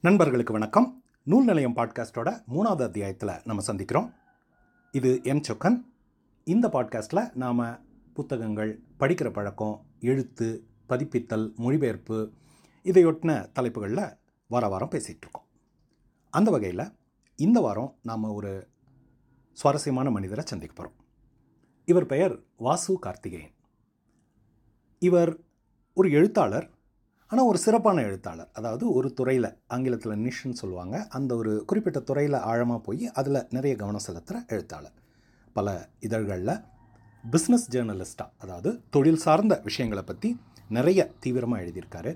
நண்பர்களுக்கு வணக்கம். நூல் நிலையம் பாட்காஸ்டோட மூணாவது அத்தியாயத்தில் நம்ம சந்திக்கிறோம். இது எம். சொக்கன். இந்த பாட்காஸ்ட்டில் நாம் புத்தகங்கள் படிக்கிற பழக்கம் எழுத்து பதிப்பித்தல் மொழிபெயர்ப்பு இதையொட்டின தலைப்புகளில் வார வாரம் பேசிகிட்ருக்கோம் அந்த வகையில் இந்த வாரம் நாம் ஒரு சுவாரஸ்யமான மனிதரை சந்திக்க போகிறோம் இவர் பெயர் வாசு கார்த்திகேயன். இவர் ஒரு எழுத்தாளர் ஆனால் ஒரு சிறப்பான எழுத்தாளர். அதாவது ஒரு துறையில் ஆங்கிலத்தில் நிஷ்ன்னு சொல்லுவாங்க. அந்த ஒரு குறிப்பிட்ட துறையில் ஆழமாக போய் அதில் நிறைய கவனம் செலுத்துகிற எழுத்தாளர். பல இதழ்களில் பிஸ்னஸ் ஜேர்னலிஸ்டாக அதாவது தொழில் சார்ந்த விஷயங்களை பற்றி நிறைய தீவிரமாக எழுதியிருக்காரு.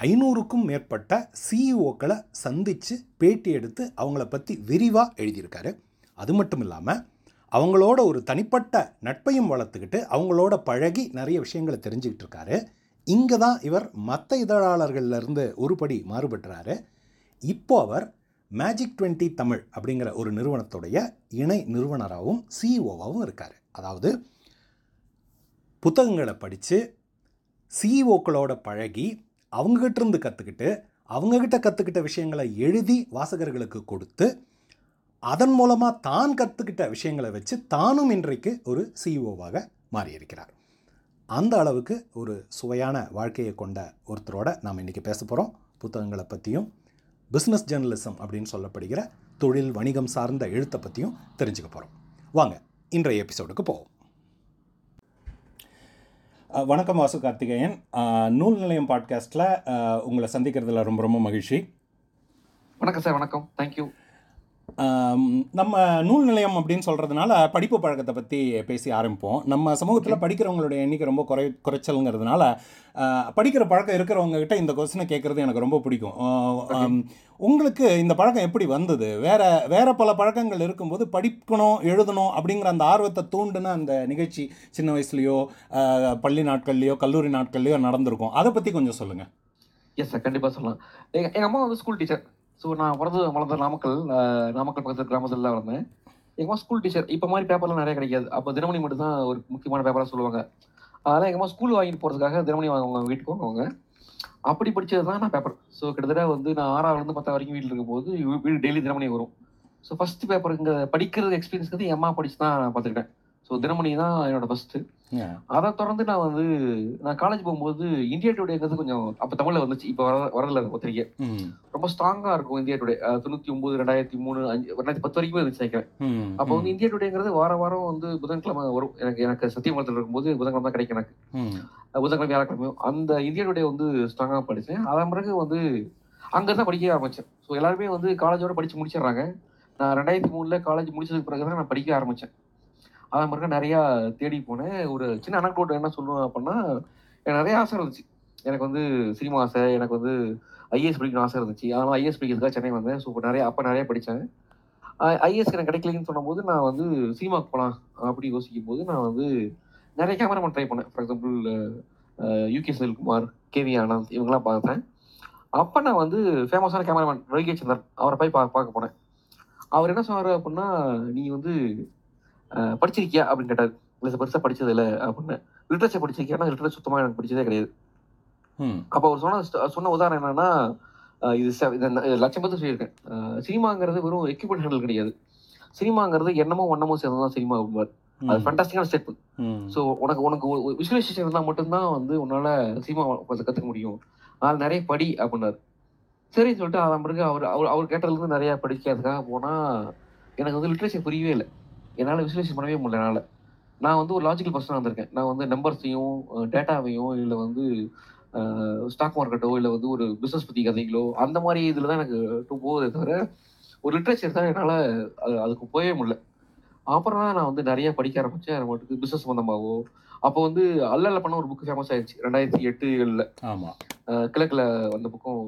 ஐநூறுக்கும் மேற்பட்ட சிஇஓக்களை சந்தித்து பேட்டி எடுத்து அவங்கள பற்றி விரிவாக எழுதியிருக்காரு. அது மட்டும் இல்லாமல் அவங்களோட ஒரு தனிப்பட்ட நட்பையும் வளர்த்துக்கிட்டு அவங்களோட பழகி நிறைய விஷயங்களை தெரிஞ்சுக்கிட்டு இருக்காரு. இங்கே தான் இவர் மற்ற இதழாளர்கள்லேருந்து ஒருபடி மாறுபட்டுறாரு இப்போ அவர் மேஜிக் டுவெண்ட்டி தமிழ் அப்படிங்கிற ஒரு நிறுவனத்துடைய இணை நிறுவனராகவும் சிஇஓவாகவும் இருக்கார். அதாவது புத்தகங்களை படித்து சிஇஓக்களோட பழகி அவங்ககிட்ட இருந்து கற்றுக்கிட்டு அவங்கக்கிட்ட கற்றுக்கிட்ட விஷயங்களை எழுதி வாசகர்களுக்கு கொடுத்து அதன் மூலமாக தான் கற்றுக்கிட்ட விஷயங்களை வச்சு தானும் இன்றைக்கு ஒரு சிஇஓவாக மாறியிருக்கிறார். அந்த அளவுக்கு ஒரு சுவையான வாழ்க்கையை கொண்ட ஒருத்தரோட நாம் இன்றைக்கி பேச போகிறோம் புத்தகங்களை பற்றியும் பிஸ்னஸ் ஜேர்னலிசம் அப்படின்னு சொல்லப்படுகிற தொழில் வணிகம் சார்ந்த எழுத்தை பற்றியும் தெரிஞ்சுக்க போகிறோம் வாங்க இன்றைய எபிசோடுக்கு போவோம். வணக்கம் வாசு கார்த்திகேயன். நூல் நிலையம் பாட்காஸ்ட்டில் உங்களை சந்திக்கிறதுல ரொம்ப ரொம்ப மகிழ்ச்சி. வணக்கம் சார் வணக்கம். தேங்க்யூ நம்ம நூல் நிலையம் அப்படின்னு சொல்கிறதுனால படிப்பு பழக்கத்தை பற்றி பேசி ஆரம்பிப்போம். நம்ம சமூகத்தில் படிக்கிறவங்களுடைய எண்ணிக்கை ரொம்ப குறை குறைச்சலுங்கிறதுனால படிக்கிற பழக்கம் இருக்கிறவங்க கிட்ட இந்த கொஸ்டினை கேட்குறது எனக்கு ரொம்ப பிடிக்கும். உங்களுக்கு இந்த பழக்கம் எப்படி வந்தது? வேற வேற பல பழக்கங்கள் இருக்கும்போது படிக்கணும் எழுதணும் அப்படிங்கிற அந்த ஆர்வத்தை தூண்டுன அந்த நிகழ்ச்சி சின்ன வயசுலேயோ பள்ளி நாட்கள்லையோ கல்லூரி நாட்கள்லையோ நடந்திருக்கும். அதை பற்றி கொஞ்சம் சொல்லுங்கள் எஸ் சார் கண்டிப்பாக சொல்லலாம். எங்கள் எங்கள் அம்மா வந்து ஸ்கூல் டீச்சர் ஸோ நான் பிறந்து வளர்ந்த நாமக்கல் நாமக்கல் பக்கத்தில் கிராமத்தில் வளர்ந்தேன். எங்கள் அம்மா ஸ்கூல் டீச்சர் இப்போ மாதிரி பேப்பர்லாம் நிறைய கிடைக்காது. அப்போ தினமணி மட்டும் தான் ஒரு முக்கியமான பேப்பராக சொல்லுவாங்க. அதனால் எங்கள் அம்மா ஸ்கூல் வாங்கிட்டு போகிறதுக்காக தினமணி அவங்க வீட்டுக்கு வாங்குவாங்க. அப்படி படித்தது தான் நான் பேப்பர் ஸோ கிட்டத்தட்ட வந்து நான் ஆறாவதுலேருந்து பத்தாவது வரைக்கும் வீட்டில் இருக்கும்போது வீடு டெய்லி தினமணி வரும். ஸோ ஃபஸ்ட்டு பேப்பர் இங்கே படிக்கிறது எக்ஸ்பீரியன்ஸ் வந்து என் அம்மா படிச்சு தான் நான் பார்த்துக்கிட்டேன். ஸோ தினமணி தான் என்னோட ஃபஸ்ட்டு அதை தொடர்ந்து நான் வந்து நான் காலேஜ் போகும்போது இந்தியா டுடேங்கிறது கொஞ்சம் அப்போ தமிழில் வந்துச்சு இப்போ வர வரல பத்திரிக்கை ரொம்ப ஸ்ட்ராங்காக இருக்கும் இந்தியா டுடே தொண்ணூற்றி ஒம்பது ரெண்டாயிரத்தி மூணு அஞ்சு ரெண்டாயிரத்தி பத்து வரைக்கும் இருந்துச்சு நினைக்கிறேன். அப்போ வந்து இந்தியா டுடேங்கிறது வார வாரம் வந்து புதன்கிழமை வரும். எனக்கு எனக்கு சத்தியமலத்தில் இருக்கும்போது புதன்கிழமை தான் கிடைக்கும் எனக்கு. புதன்கிழமை வியாழக்கிழமையும். அந்த இந்தியா டுடே வந்து ஸ்ட்ராங்காக படித்தேன். அதன் பிறகு வந்து அங்கே தான் படிக்க ஆரம்பித்தேன். ஸோ எல்லாருமே வந்து காலேஜோட படித்து முடிச்சிடுறாங்க. நான் ரெண்டாயிரத்தி மூணில் காலேஜ் முடிச்சதுக்கு பிறகு தான் நான் படிக்க ஆரம்பித்தேன். அதை பிறகு நிறையா தேடி போனேன். ஒரு சின்ன அனக்டோட் என்ன சொல்லுவேன் அப்படின்னா எனக்கு நிறைய ஆசை இருந்துச்சு. எனக்கு வந்து சினிமா ஆசை எனக்கு வந்து ஐஏஎஸ் படிக்கணும் ஆசை இருந்துச்சு. அதனால ஐஏஎஸ் படிக்கிறதுக்காக சென்னை வந்தேன். ஸோ இப்போ நிறைய அப்போ நிறைய படித்தேன் ஐஏஎஸ் எனக்கு கிடைக்கலன்னு சொன்னபோது நான் வந்து சினிமாவுக்கு போகலாம் அப்படி யோசிக்கும் போது நான் வந்து நிறைய கேமராமேன் ட்ரை பண்ணேன். For example U K Selkumar K V Anand இவங்கெல்லாம் பார்த்தேன். அப்போ நான் வந்து ஃபேமஸான கேமராமேன் ரவிகே சந்தர் அவரை போய் பா பார்க்க போனேன். அவர் என்ன சொன்னார் அப்படின்னா நீ வந்து படிச்சிருக்கியா அப்படின்னு கேட்டார் இல்லை பெருசாக படிச்சது இல்லை அப்படின்னு. லிட்ரேச்சர் படிச்சிருக்கியா? லிட்ரேச்சர் சுத்தமாக எனக்கு படிச்சதே கிடையாது. அப்போ அவர் சொன்ன சொன்ன உதாரணம் என்னன்னா இது லட்சம் பேர் சொல்லியிருக்கேன். சினிமாங்கிறது வெறும் எக்யூப்மெண்ட் ஹேண்டல் கிடையாது. சினிமாங்கிறது எண்ணமும் வண்ணமும் சேர்ந்து தான் சினிமா அப்படிம்பார் அது ஃபண்டாஸ்டிக்கான ஸ்டெப் ஸோ உனக்கு உனக்கு விஷுவலைசேஷன் இருந்தால் மட்டும்தான் வந்து உன்னால் சினிமா கற்றுக்க முடியும். அதனால் நிறைய படி அப்படின்னாரு. சரின்னு சொல்லிட்டு அதன் பிறகு அவர் அவர் அவர் கேட்டதுலேருந்து நிறையா படிக்கிறதுக்காக போனால் எனக்கு வந்து லிட்ரேச்சர் புரியவே இல்லை. என்னால் விசுவலைசேஷன் பண்ணவே முடியல என்னால். நான் வந்து ஒரு லாஜிக்கல் பர்சனாக இருந்திருக்கேன். நான் வந்து நம்பர்ஸையும் டேட்டாவையும் இல்லை வந்து ஸ்டாக் மார்க்கெட்டோ இல்லை வந்து ஒரு பிஸ்னஸ் பற்றி கதைகளோ அந்த மாதிரி இதில் தான் எனக்கு டூ போகுதே தவிர ஒரு லிட்ரேச்சர் தான் என்னால் அதுக்கு போகவே முடியல. அப்புறம் தான் நான் வந்து நிறைய படிக்க ஆரம்பித்தேன் மட்டுக்கு பிஸ்னஸ் சம்மந்தமாகவோ அப்போ வந்து அல்லல்ல பண்ண ஒரு புக் ஃபேமஸ் ஆயிடுச்சு ரெண்டாயிரத்தி எட்டு ஏழுல ஆமாம் கிழக்குல அந்த புக்கும்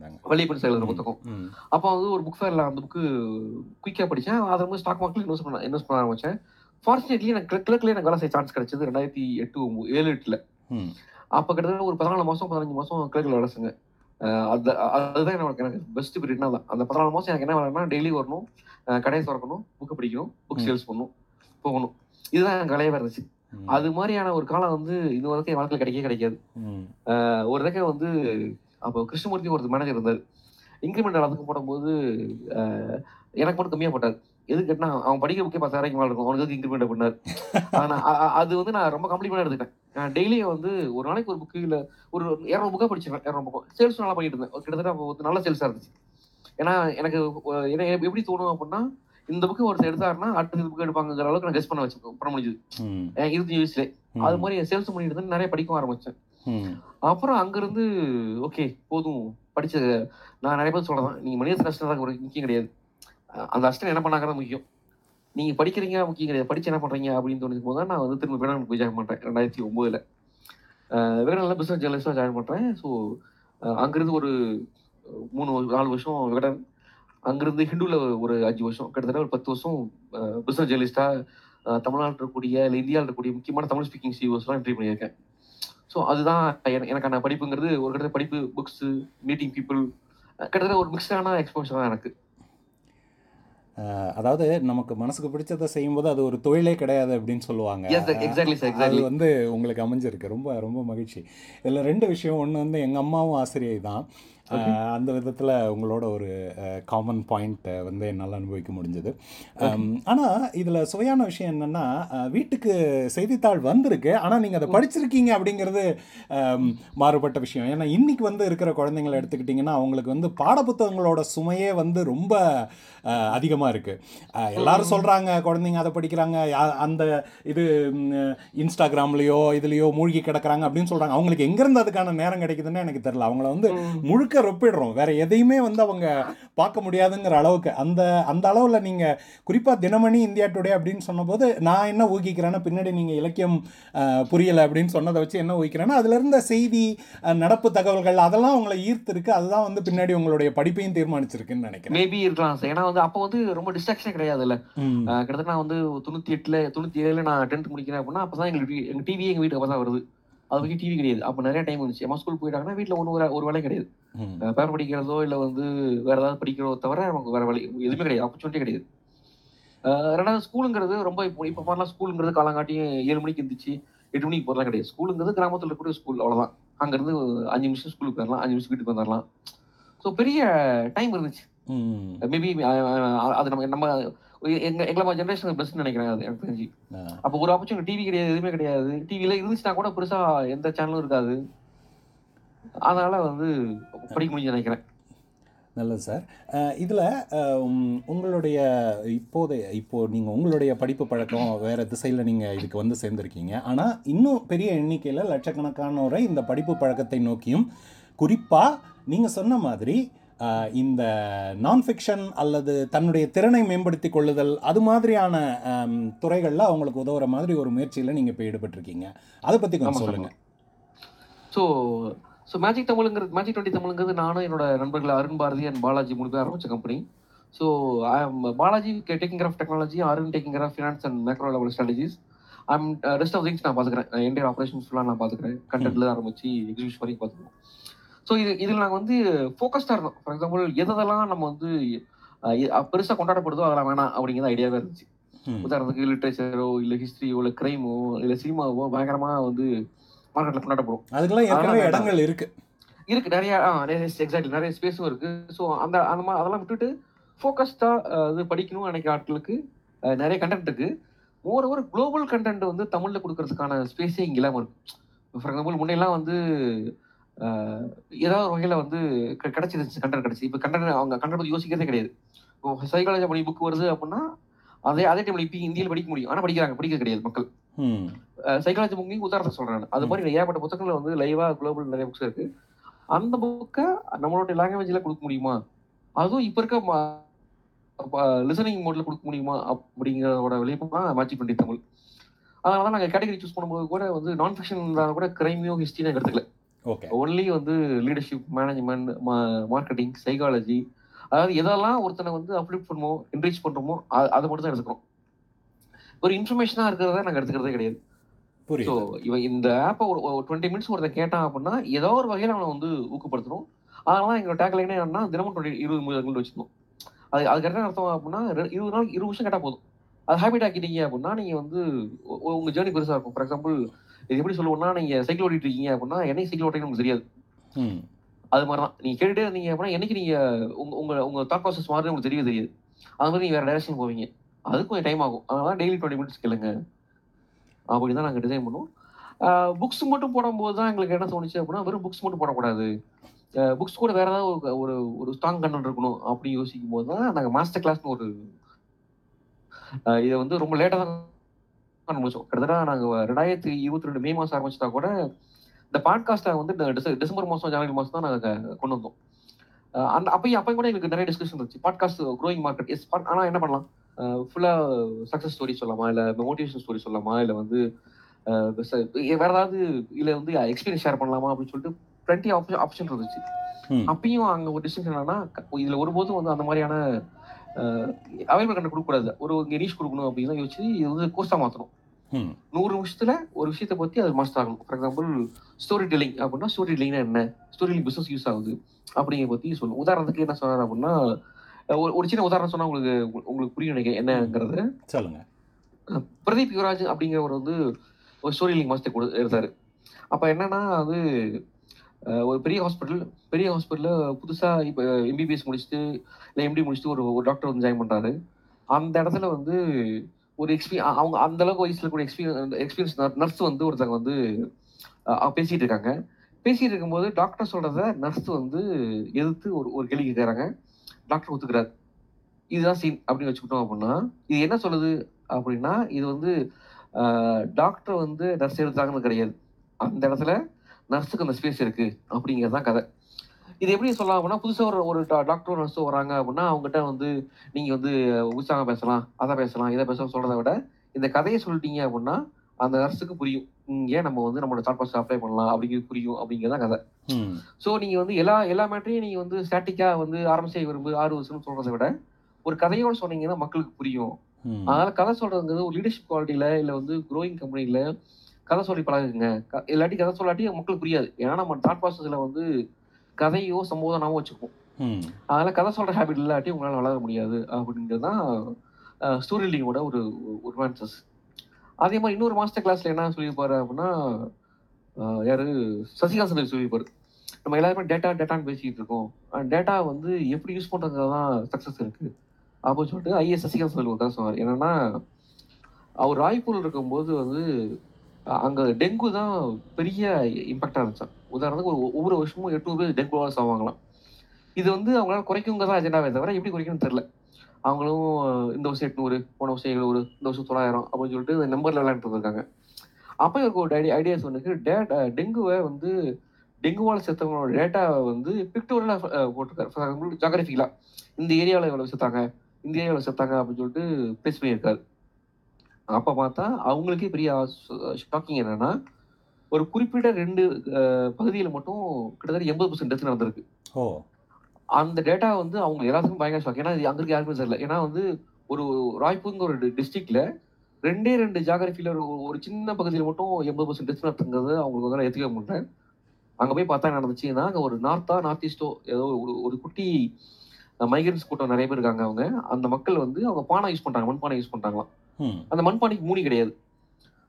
நான் வள்ளியப்பன் செயலர் புத்தகம். அப்போ வந்து ஒரு புக் ஃபேர்ல அந்த புக்கு குயிக்காக படித்தேன் அதை வந்து ஸ்டாக் மார்க்கெட்ல இன்வெஸ்ட் பண்ண இன்வெஸ்ட் பண்ண ஆரம்பிச்சேன். ஃபார்ச்சுனேட்லி எனக்கு கிழ- கிழக்குல எனக்கு வேலை செய்ய சான்ஸ் கிடைச்சது ரெண்டாயிரத்தி எட்டு ஏழு எட்டுல. அப்போ கிட்டத்தட்ட ஒரு பதினாலு மாசம் பதினஞ்சு மாசம் கிழக்குல வேலை செஞ்சேன். அது அதுதான் எனக்கு எனக்கு பெஸ்ட் பீரியட்னா தான் அந்த பதினாலு மாசம் எனக்கு என்ன வேலைன்னா டெய்லி வரணும் கடையை திறக்கணும் புக்கு படிக்கணும் புக். சேல்ஸ் பண்ணணும் போகணும். இதுதான் எனக்கு வேலையாக இருந்துச்சு. அது மாதிரியான ஒரு காலம் வந்து இது வரைக்கும் என் வாழ்க்கையில் கிடைக்கவே கிடைக்காது. ஒரு தடவை வந்து அப்போ கிருஷ்ணமூர்த்தி ஒரு மேனேஜர் இருந்தார். இன்க்ரிமெண்ட் அதுக்கு போடும்போது எனக்கு மட்டும் கம்மியாக போட்டார். எது கேட்டா அவன் படிக்கிற புக்கே பத்தாயிரம் மேலே இருக்கும் அவனுக்கு இன்க்ரிமெண்ட் பண்ணார்? ஆனால் அது வந்து நான் ரொம்ப கம்ப்ளீட்டாக எடுத்துட்டேன் நான் டெய்லியும் வந்து ஒரு நாளைக்கு ஒரு புக்கு இல்லை ஒரு இரநூறு புக்காக படிச்சிருவேன் இரநூறு புக்கம் சேல்ஸ் நல்லா பண்ணிட்டு இருந்தேன் கிட்டத்தட்ட நல்ல சேல்ஸாக இருந்துச்சு. ஏன்னா எனக்கு எப்படி தோணும் அப்படின்னா இந்த புக்கு ஒருத்தர் எடுத்தாருன்னா அடுத்த புக்கு எடுப்பாங்கிற அளவுக்கு நான் கெஸ் பண்ண வச்சு பண்ண முடிஞ்சது. ம். இருபத்தஞ்சு வயசுல அது மாதிரி சேல்ஸ் பண்ணிட்டு இருந்தேன் நிறைய படிக்க ஆரம்பிச்சேன். அப்புறம் அங்கிருந்து ஓகே போதும் படிச்ச நான் நிறைய பேர் சொல்றேன் நீங்க மனித அஷ்டம் தான் ஒரு முக்கியம் கிடையாது. அந்த அஸ்டன் என்ன பண்ணாங்கிறது முக்கியம். நீங்கள் படிக்கிறீங்க முக்கியம் கிடையாது என்ன பண்ணுறீங்க அப்படின்னு தோணுது போது தான் நான் வந்து திரும்ப வேணாம் போய் ஜாயின் பண்ணுறேன் ரெண்டாயிரத்தி ஒம்போதில். வேணாம் பிஸ்னஸ் ஜேர்னலிஸ்டாக ஜாயின் பண்ணுறேன் ஸோ அங்கேருந்து ஒரு மூணு நாலு வருஷம் விகடன். அங்கேருந்து ஹிந்துவில் ஒரு அஞ்சு வருஷம். கிட்டத்தட்ட ஒரு பத்து வருஷம் பிஸ்னஸ் ஜேர்னலிஸ்ட்டாக தமிழ்நாட்டில் இருக்கக்கூடிய இல்லை இந்தியாவில் இருக்கக்கூடிய முக்கியமான தமிழ் ஸ்பீக்கிங் சிஓஸ்லாம் என்ட்ரி பண்ணியிருக்கேன். ஸோ அதுதான் என- எனக்கான படிப்புங்கிறது ஒரு கிட்டத்தட்ட படிப்பு புக்ஸு மீட்டிங் பீப்புள் கிட்டத்தட்ட ஒரு மிக்ஸ்டான எக்ஸ்போஷர் தான் எனக்கு. அதாவது நமக்கு மனசுக்கு பிடிச்சதை செய்யும்போது அது ஒரு தொழிலே கிடையாது அப்படின்னு சொல்லுவாங்க. அது வந்து உங்களுக்கு அமைஞ்சிருக்கு. ரொம்ப ரொம்ப மகிழ்ச்சி. இதில் ரெண்டு விஷயம். ஒன்று வந்து எங்கள் அம்மாவும் ஆசிரியை தான். அந்த விதத்தில் உங்களோட ஒரு காமன் பாயிண்ட் வந்து என்னால் அனுபவிக்க முடிஞ்சது. ஆனால் இதில் சுவையான விஷயம் என்னென்னா வீட்டுக்கு செய்தித்தாள் வந்திருக்கு ஆனால் நீங்கள் அதை படிச்சிருக்கீங்க அப்படிங்கிறது மாறுபட்ட விஷயம். ஏன்னா இன்னைக்கு வந்து இருக்கிற குழந்தைங்களை எடுத்துக்கிட்டிங்கன்னா அவங்களுக்கு வந்து பாடப்புத்தகங்களோட சுமையே வந்து ரொம்ப அதிகமாக இருக்குது எல்லாரும் சொல்கிறாங்க குழந்தைங்க அதை படிக்கிறாங்க அந்த இது இன்ஸ்டாகிராம்லேயோ இதுலேயோ மூழ்கி கிடக்குறாங்க அப்படின்னு சொல்கிறாங்க அவங்களுக்கு எங்கேருந்து அதுக்கான நேரம் கிடைக்குதுன்னு எனக்கு தெரில அவங்கள வந்து முழுக்க ரொப்பிடுறோம். வேற எதையுமே வந்து அவங்க பார்க்க முடியாதுங்கிற அளவுக்கு. அந்த அந்த அளவில் நீங்கள் குறிப்பாக தினமணி இந்தியா டுடே அப்படின்னு சொன்னபோது நான் என்ன ஊகிக்கிறேன்னா பின்னாடி நீங்கள் இலக்கியம் புரியலை அப்படின்னு சொன்னதை வச்சு என்ன ஊகிக்கிறேன்னா அதுல இருந்த செய்தி நடப்பு தகவல்கள் அதெல்லாம் உங்களை ஈர்த்திருக்கு. அதுதான் வந்து பின்னாடி உங்களுடைய படிப்பையும் தீர்மானிச்சிருக்குன்னு நினைக்கிறேன். மேபி இருக்கலாம் சார். ஏன்னா வந்து அப்போ வந்து ரொம்ப டிஸ்ட்ராக்ஷன் கிடையாதுல்ல. ம். அஹ் கிட்டத்தட்ட நான் வந்து தொண்ணூத்தி எட்டுல தொண்ணூத்தி ஏழுல நான் டென்த் முடிக்கிறேன் அப்படின்னா அப்பதான் எங்களுக்கு எங்க டிவி எங்க வீட்டுக்கு அப்பதான் வருது. அது வரைக்கும் டிவி கிடையாது. அப்போ நிறைய டைம் இருந்துச்சு. அம்மா ஸ்கூல் போயிட்டாங்கன்னா வீட்டில் ஒன்று ஒரு ஒரு வேலை கிடையாது. பேப்பர் படிக்கிறதோ இல்லை வந்து வேற ஏதாவது படிக்கிறதோ தவிர நமக்கு வேற வழி எதுவுமே கிடையாது. ஆப்பர்ச்சுனிட்டி கிடையாது. ரெண்டாவது ஸ்கூலுங்கிறது ரொம்ப இப்போ இப்போ மாதிரிலாம் ஸ்கூலுங்கிறது காலங்காட்டியும் ஏழு மணிக்கு இருந்துச்சு எட்டு மணிக்கு போகிறலாம் கிடையாது. ஸ்கூலுங்கிறது கிராமத்தில் இருக்கக்கூடிய ஸ்கூல் அவ்வளோதான் அங்கேருந்து அஞ்சு நிமிஷம் ஸ்கூலுக்கு போயிடலாம் அஞ்சு நிமிஷம் வீட்டுக்கு வந்துடலாம் ஸோ பெரிய டைம் இருந்துச்சு. மேபி அது நம்ம நம்ம எங்க எங்களை ஜென்ரேஷன் பெஸ்ட் நினைக்கிறேன் அது எனக்கு தெரிஞ்சு. அப்போ ஒரு ஆப்பர்ச்சுனிட்டி டிவி கிடையாது எதுவுமே கிடையாது. டிவில இருந்துச்சுன்னா கூட பெருசா எந்த சேனலும் இருக்காது. அதனால வந்து படிக்க முடிஞ்சு நினைக்கிறேன். நல்லது சார். இதில் உங்களுடைய இப்போதைய இப்போ நீங்கள் உங்களுடைய படிப்பு பழக்கம் வேறு திசையில் நீங்கள் இதுக்கு வந்து சேர்ந்துருக்கீங்க. ஆனால் இன்னும் பெரிய எண்ணிக்கையில் லட்சக்கணக்கானோரை இந்த படிப்பு பழக்கத்தை நோக்கியும் குறிப்பாக நீங்கள் சொன்ன மாதிரி இந்த நான் ஃபிக்ஷன் அல்லது தன்னுடைய திறனை மேம்படுத்தி கொள்ளுதல் அது மாதிரியான துறைகளில் அவங்களுக்கு உதவுற மாதிரி ஒரு முயற்சியில் நீங்கள் இப்போ ஈடுபட்டிருக்கீங்க. அதை பற்றி கொஞ்சம். சொல்லுங்கள் ஸோ ஸோ மேஜிக் தமிழுங்கிறது மேஜிக் டுவெண்ட்டி தமிழுங்கிறது நானும் என்னோட நண்பர்கள் அருண் பாரதி அண்ட் பாலாஜி மூணு பேர் ஆரம்பிச்ச company so Balaji taking of technology Arun taking of finance and macro level strategies I'm rest of things நான் பார்த்துக்கிறேன் என்டையர் ஆப்ரேஷன்ஸ் ஃபுல்லாக நான் பார்த்துக்கிறேன் கண்டென்ட்ல ஆரம்பிச்சு எக்ஸிபிஷன் வரைக்கும் பார்த்துக்கிறோம் ஸோ இது இதில் நாங்கள் வந்து ஃபோக்கஸ்டாக இருந்தோம். ஃபார் எக்ஸாம்பிள் எதெல்லாம் நம்ம வந்து பெருசாக கொண்டாடப்படுதோ அதெல்லாம் வேணாம் அப்படிங்கிற ஐடியாவே இருந்துச்சு. உதாரணத்துக்கு லிட்ரேச்சரோ இல்லை ஹிஸ்ட்ரியோ இல்லை கிரைமோ இல்லை சினிமாவோ பயங்கரமாக வந்து மார்க்கெட்டில் கொண்டாடப்படும். அதுக்கெல்லாம். இடங்கள் இருக்குது இருக்கு. நிறைய எக்ஸாக்ட்லி நிறைய ஸ்பேஸும் இருக்கு. ஸோ அந்த அந்த மாதிரி அதெல்லாம் விட்டுட்டு ஃபோக்கஸ்டா இது படிக்கணும்னு நினைக்கிற ஆட்களுக்கு நிறைய கண்டென்ட் இருக்கு. மோர் ஓவர் குளோபல் கண்டென்ட் வந்து தமிழ்ல கொடுக்கறதுக்கான ஸ்பேஸே இங்க இல்லாம இருக்கு. ஃபார் எக்ஸாம்பிள் முன்னெல்லாம் வந்து ஏதாவது ஒரு வகையில வந்து கிடைச்சிருந்துச்சு கண்டென்ட் கிடைச்சி. இப்போ கண்டென்ட் அவங்க கண்டென்ட் பத்தி யோசிக்கிறதே கிடையாது. இப்போ சைக்காலஜி படி புக் வருது அப்படின்னா அதே அதே டைம்ல இப்போ இந்தியில படிக்க முடியும். ஆனா படிக்கிறாங்க படிக்க கிடையாது மக்கள். சைக்காலஜி புக்கையும் உதாரணத்தை சொல்றேன் நான். அது மாதிரி ஏகப்பட்ட புத்தகங்கள் வந்து லைவா குளோபல் நிறைய புக்ஸ் இருக்கு. அந்த புக்கை நம்மளுடைய லாங்குவேஜ்ல கொடுக்க முடியுமா? அதுவும் இப்ப இருக்க லிசனிங் மோட்ல கொடுக்க முடியுமா? அப்படிங்கிறதோட வெளிப்பாடு தான் மேட்சிக் பண்ணி தமிழ். அதனால தான் நாங்கள் கேட்டகரி சூஸ் பண்ணும்போது கூட வந்து நான் ஃபிக்ஷன் கூட கிரைமியோ ஹிஸ்ட்ரி நாங்கள் எடுத்துக்கல. ஒன்லி வந்து லீடர்ஷிப் மேனேஜ்மெண்ட் மார்க்கெட்டிங் சைக்காலஜி அதாவது எதெல்லாம் ஒருத்தனை வந்து அப்லிஃப்ட் பண்ணுமோ என்ரீச் பண்றோமோ அ- அதை மட்டும் தான் எடுத்துக்கிறோம் ஒரு இன்ஃபர்மேஷனா இருக்கிறத நாங்கள் எடுத்துக்கிறதே கிடையாது. ஸோ இவன் இந்த ஆப்பை ஒரு டுவெண்ட்டி மினிட்ஸ் ஒருத்தன் கேட்டான் அப்படின்னா ஏதோ ஒரு வகையில் அவனை வந்து ஊக்கப்படுத்தணும். அதனால எங்களோட டேக் லைனே என்னன்னா தினமும் டுவெண்ட்டி இருபது முதல் வச்சிருந்தோம் அது அதுக்கு என்ன அர்த்தம் அப்படின்னா இருபது நாள் இருபது நிமிஷம் கேட்டால் போதும். அது ஹேபிட் ஆக்கிட்டீங்க அப்படின்னா நீங்கள் வந்து உ- உ- உங்க ஜேர்னி பெருசாக இருக்கும். ஃபார் எக்ஸாம்பிள் இது எப்படி சொல்லுவோம்னா நீங்கள் சைக்கிள் ஓட்டிட்டு இருக்கீங்க அப்படின்னா என்னைக்கு சைக்கிள் ஓட்டின்னு உங்களுக்கு தெரியாது. ம். அது மாதிரி தான் நீங்கள் கேட்டுட்டே இருந்தீங்க அப்படின்னா என்னைக்கு நீங்கள் உங்க உங்க உங்க தாட் ப்ராசஸ் மாறுது உங்களுக்கு தெரியவே தெரியாது. அது மாதிரி நீங்கள் வேறு டைரக்ஷன் போவீங்க. அதுக்கு கொஞ்சம் டைம் ஆகும். அதனால டெய்லி டுவெண்ட்டி மினிட்ஸ் கேளுங்க. அப்படி தான் நாங்கள் டிசைன் பண்ணுவோம் புக்ஸ் மட்டும் போடும்போது தான் எங்களுக்கு என்ன தோணுச்சு அப்படின்னா வெறும் புக்ஸ் மட்டும் போடக்கூடாது. புக்ஸ் கூட வேற ஏதாவது ஒரு- ஒரு ஸ்ட்ராங் கண்டென்ட் இருக்கணும் அப்படி யோசிக்கும் போது தான் நாங்கள் மாஸ்டர் கிளாஸ்னு ஒரு இதை வந்து ரொம்ப லேட்டாக தான் கிட்டத்தட்ட நாங்கள் ரெண்டாயிரத்தி இருபத்தி ரெண்டு மே மாதம் ஆரம்பிச்சிட்டா கூட இந்த பாட்காஸ்ட்டை வந்து டிசம்பர் மாதம் ஜனவரி மாதம் தான் நாங்கள் கொண்டு வந்தோம். அந்த அப்பயும் அப்பயும் கூட எங்களுக்கு நிறைய டிஸ்கஷன் இருந்துச்சு. பாட்காஸ்ட் க்ரோயிங் மார்க்கெட் எஸ் ஆனால் என்ன பண்ணலாம்? ஃபுல்லாக சக்ஸஸ் ஸ்டோரி சொல்லலாமா? இல்லை மோட்டிவேஷன் ஸ்டோரி சொல்லலாமா? இல்லை வந்து வேற ஏதாவது இல்லை வந்து எக்ஸ்பீரியன்ஸ் ஷேர் பண்ணலாமா? அப்படின்னு சொல்லிட்டு ப்ளண்டி ஆப்ஷன் ஆப்ஷன் இருந்துச்சு. அப்பயும் அங்கே ஒரு டிஸ்டிங்ஷன் என்னன்னா இதுல ஒருபோதும் வந்து அந்த மாதிரியான அவைலபிள் கண்டு கொடுக்கக்கூடாது. ஒரு நிஷ் கொடுக்கணும் அப்படின்னு யோசிச்சு இது வந்து கோர்ஸாக மாற்றணும் நூறு நிமிஷத்துல ஒரு விஷயத்தை பத்தி அது மாஸ்டர் ஆகணும். ஃபார் எக்ஸாம்பிள் ஸ்டோரி டெல்லிங் அப்படின்னா ஸ்டோரி டெல்லிங்னா என்ன? ஸ்டோரி டெல்லிங் பிசினஸ் யூஸ் ஆகுது அப்படிங்கிற பத்தி சொல்லணும். உதாரணத்துக்கு என்ன சொன்னார் அப்படின்னா ஒரு சின்ன உதாரணம் சொன்னா உங்களுக்கு உங்களுக்கு புரியும் நினைக்கிறேன். என்னங்கிறது. சொல்லுங்க. பிரதீப் யுவராஜ் அப்படிங்கிறவர் வந்து ஒரு ஸ்டோரி டெல்லிங் மாஸ்டர் கொடு எடுத்தாரு அப்ப என்னன்னா அது ஒரு பெரிய ஹாஸ்பிட்டல் பெரிய ஹாஸ்பிட்டலில் புதுசாக இப்போ எம்பிபிஎஸ் முடிச்சுட்டு இல்லை எம்டி முடிச்சுட்டு ஒரு ஒரு டாக்டர் வந்து ஜாயின் பண்ணுறாரு அந்த இடத்துல வந்து ஒரு எக்ஸ்பீ அவங்க அந்த அளவுக்கு வயசுல கூட எக்ஸ்பீரியன்ஸ் எக்ஸ்பீரியன்ஸ் நர்ஸ் வந்து ஒருத்தவங்க வந்து பேசிகிட்டு இருக்காங்க. பேசிகிட்டு இருக்கும்போது டாக்டர் சொல்கிறத நர்ஸ் வந்து எதிர்த்து ஒரு ஒரு கேள்வி கேட்குறாங்க. டாக்டர் ஒத்துக்கிறார். இதுதான் சீன் அப்படின்னு வச்சுக்கிட்டோம் அப்படின்னா இது என்ன சொல்லுது அப்படின்னா இது வந்து டாக்டர் வந்து நர்ஸ் எடுத்தாங்கன்னு கிடையாது. அந்த இடத்துல நர்ஸுக்கு அந்த ஸ்பேஸ் இருக்கு அப்படிங்கிறது தான் கதை. இது எப்படி சொல்லலாம் அப்படின்னா புதுசாக ஒரு ஒரு டாக்டர் நர்ஸோ வராங்க அப்படின்னா அவங்ககிட்ட வந்து நீங்க வந்து உற்சாகம் பேசலாம் அதை பேசலாம் இதை பேசலாம் சொல்றதை விட இந்த கதையை சொல்லிட்டீங்க அப்படின்னா அந்த நர்ஸுக்கு புரியும். ஏன் நம்ம வந்து நம்மளோட தாட் ப்ராசஸ் அப்ளை பண்ணலாம் அப்படிங்கிறது புரியும் அப்படிங்கிறதான் கதை. ஸோ நீங்க வந்து எல்லா எல்லா மேட்டரையும் நீங்க வந்து ஸ்டாட்டிக்கா வந்து ஆரம்பிச்சை விரும்பு ஆறு வருஷம் சொல்றதை விட ஒரு கதையோட சொன்னீங்கன்னா மக்களுக்கு புரியும். அதனால கதை சொல்றதுங்கிறது ஒரு லீடர்ஷிப் குவாலிட்டியில இல்ல வந்து க்ரோயிங் கம்பெனில கதை சொல்லி பழகுங்க. இல்லாட்டி கதை சொல்லாட்டி மக்களுக்கு புரியாது. ஏன்னா நம்ம தாட் ப்ராசஸ்ல வந்து கதையோ சம்போதனமோ வச்சுப்போம் ம். அதனால கதை சொல்ற ஹேபிட் இல்லாட்டி உங்களால வளர முடியாது அப்படிங்கிறது தான் ஸ்டோரி லீங்கோட ஒரு ஒரு advances. அதே மாதிரி இன்னொரு மாஸ்டர் கிளாஸ்ல என்ன சொல்லியிருப்பாரு அப்படின்னா யாரு? சசிகாந்த் சந்திர சொல்லியிருப்பாரு. நம்ம எல்லாருமே டேட்டா டேட்டான்னு பேசிட்டு இருக்கோம். டேட்டா வந்து எப்படி யூஸ் பண்றதுல தான் சக்சஸ் இருக்கு. அப்படின்னு சொல்லிட்டு ஐஎஸ் சசிகாந்த் சந்திர ஒரு கதை சொன்னார். என்னன்னா அவர் ராய்ப்பூர் இருக்கும்போது வந்து அங்க டெங்கு தான் பெரிய இம்பாக்டா இருந்துச்சான் உதாரணத்துக்கு ஒரு ஒவ்வொரு வருஷமும் எட்நூறு பேர் டெங்குவால் சாவாங்களாம். இது வந்து அவங்களால குறைக்குங்க தான் அஜெண்டாவே தவிர எப்படி குறைக்கணும்னு தெரியல. அவங்களும் இந்த வருஷம் எட்நூறு போன வருஷம் எழுநூறு இந்த வருஷம் தொள்ளாயிரம் அப்படின்னு சொல்லிட்டு இந்த நம்பர்ல விளையாண்டு இருக்காங்க அப்போ எனக்கு ஒரு ஐடி ஐடியா சொன்னது டேட்டா டெங்குவை வந்து டெங்குவால் செத்தவங்களோட டேட்டாவை வந்து பிக்டோரியலாக போட்டிருக்காரு. ஃபார் எக்ஸாம்பிள் ஜாகிரபிக்கலாக இந்த ஏரியாவில் இவ்வளோ செத்தாங்க இந்த ஏரியாவில் செத்தாங்க அப்படின்னு சொல்லிட்டு பேசி பண்ணியிருக்காரு. அப்போ பார்த்தா அவங்களுக்கே பெரிய ஷாக்கிங் என்னன்னா ஒரு குறிப்பிட்ட ரெண்டு பகுதியில் மட்டும் கிட்டத்தட்ட எண்பது பர்சன்ட் டெத் நடந்திருக்கு. ஓ. அந்த டேட்டா வந்து அவங்க எல்லாத்துக்கும் பயங்கர ஷாக் ஏன்னா இது அங்க இருக்க யாருமே தெரியல. ஏன்னா வந்து ஒரு ராய்ப்பூங்க ஒரு டிஸ்ட்ரிக்ட்ல ரெண்டே ரெண்டு ஜாகிரபில ஒரு ஒரு சின்ன பகுதியில் மட்டும் எண்பது பர்சன்ட் டெஸ்ட் நடத்துங்கிறது அவங்களுக்கு வந்து ஏற்றுக்க முடியல அங்க போய் பார்த்தா நடந்துச்சுன்னா அங்க ஒரு நார்த்தா நார்த் ஈஸ்டோ ஏதோ ஒரு ஒரு குட்டி மைக்ரன்ஸ் கூட்டம் நிறைய பேர் இருக்காங்க அவங்க. அந்த மக்கள் வந்து அவங்க பானை யூஸ் பண்றாங்க மண்பானை யூஸ் பண்றாங்களாம் ம் அந்த மண்பானைக்கு மூடி கிடையாது.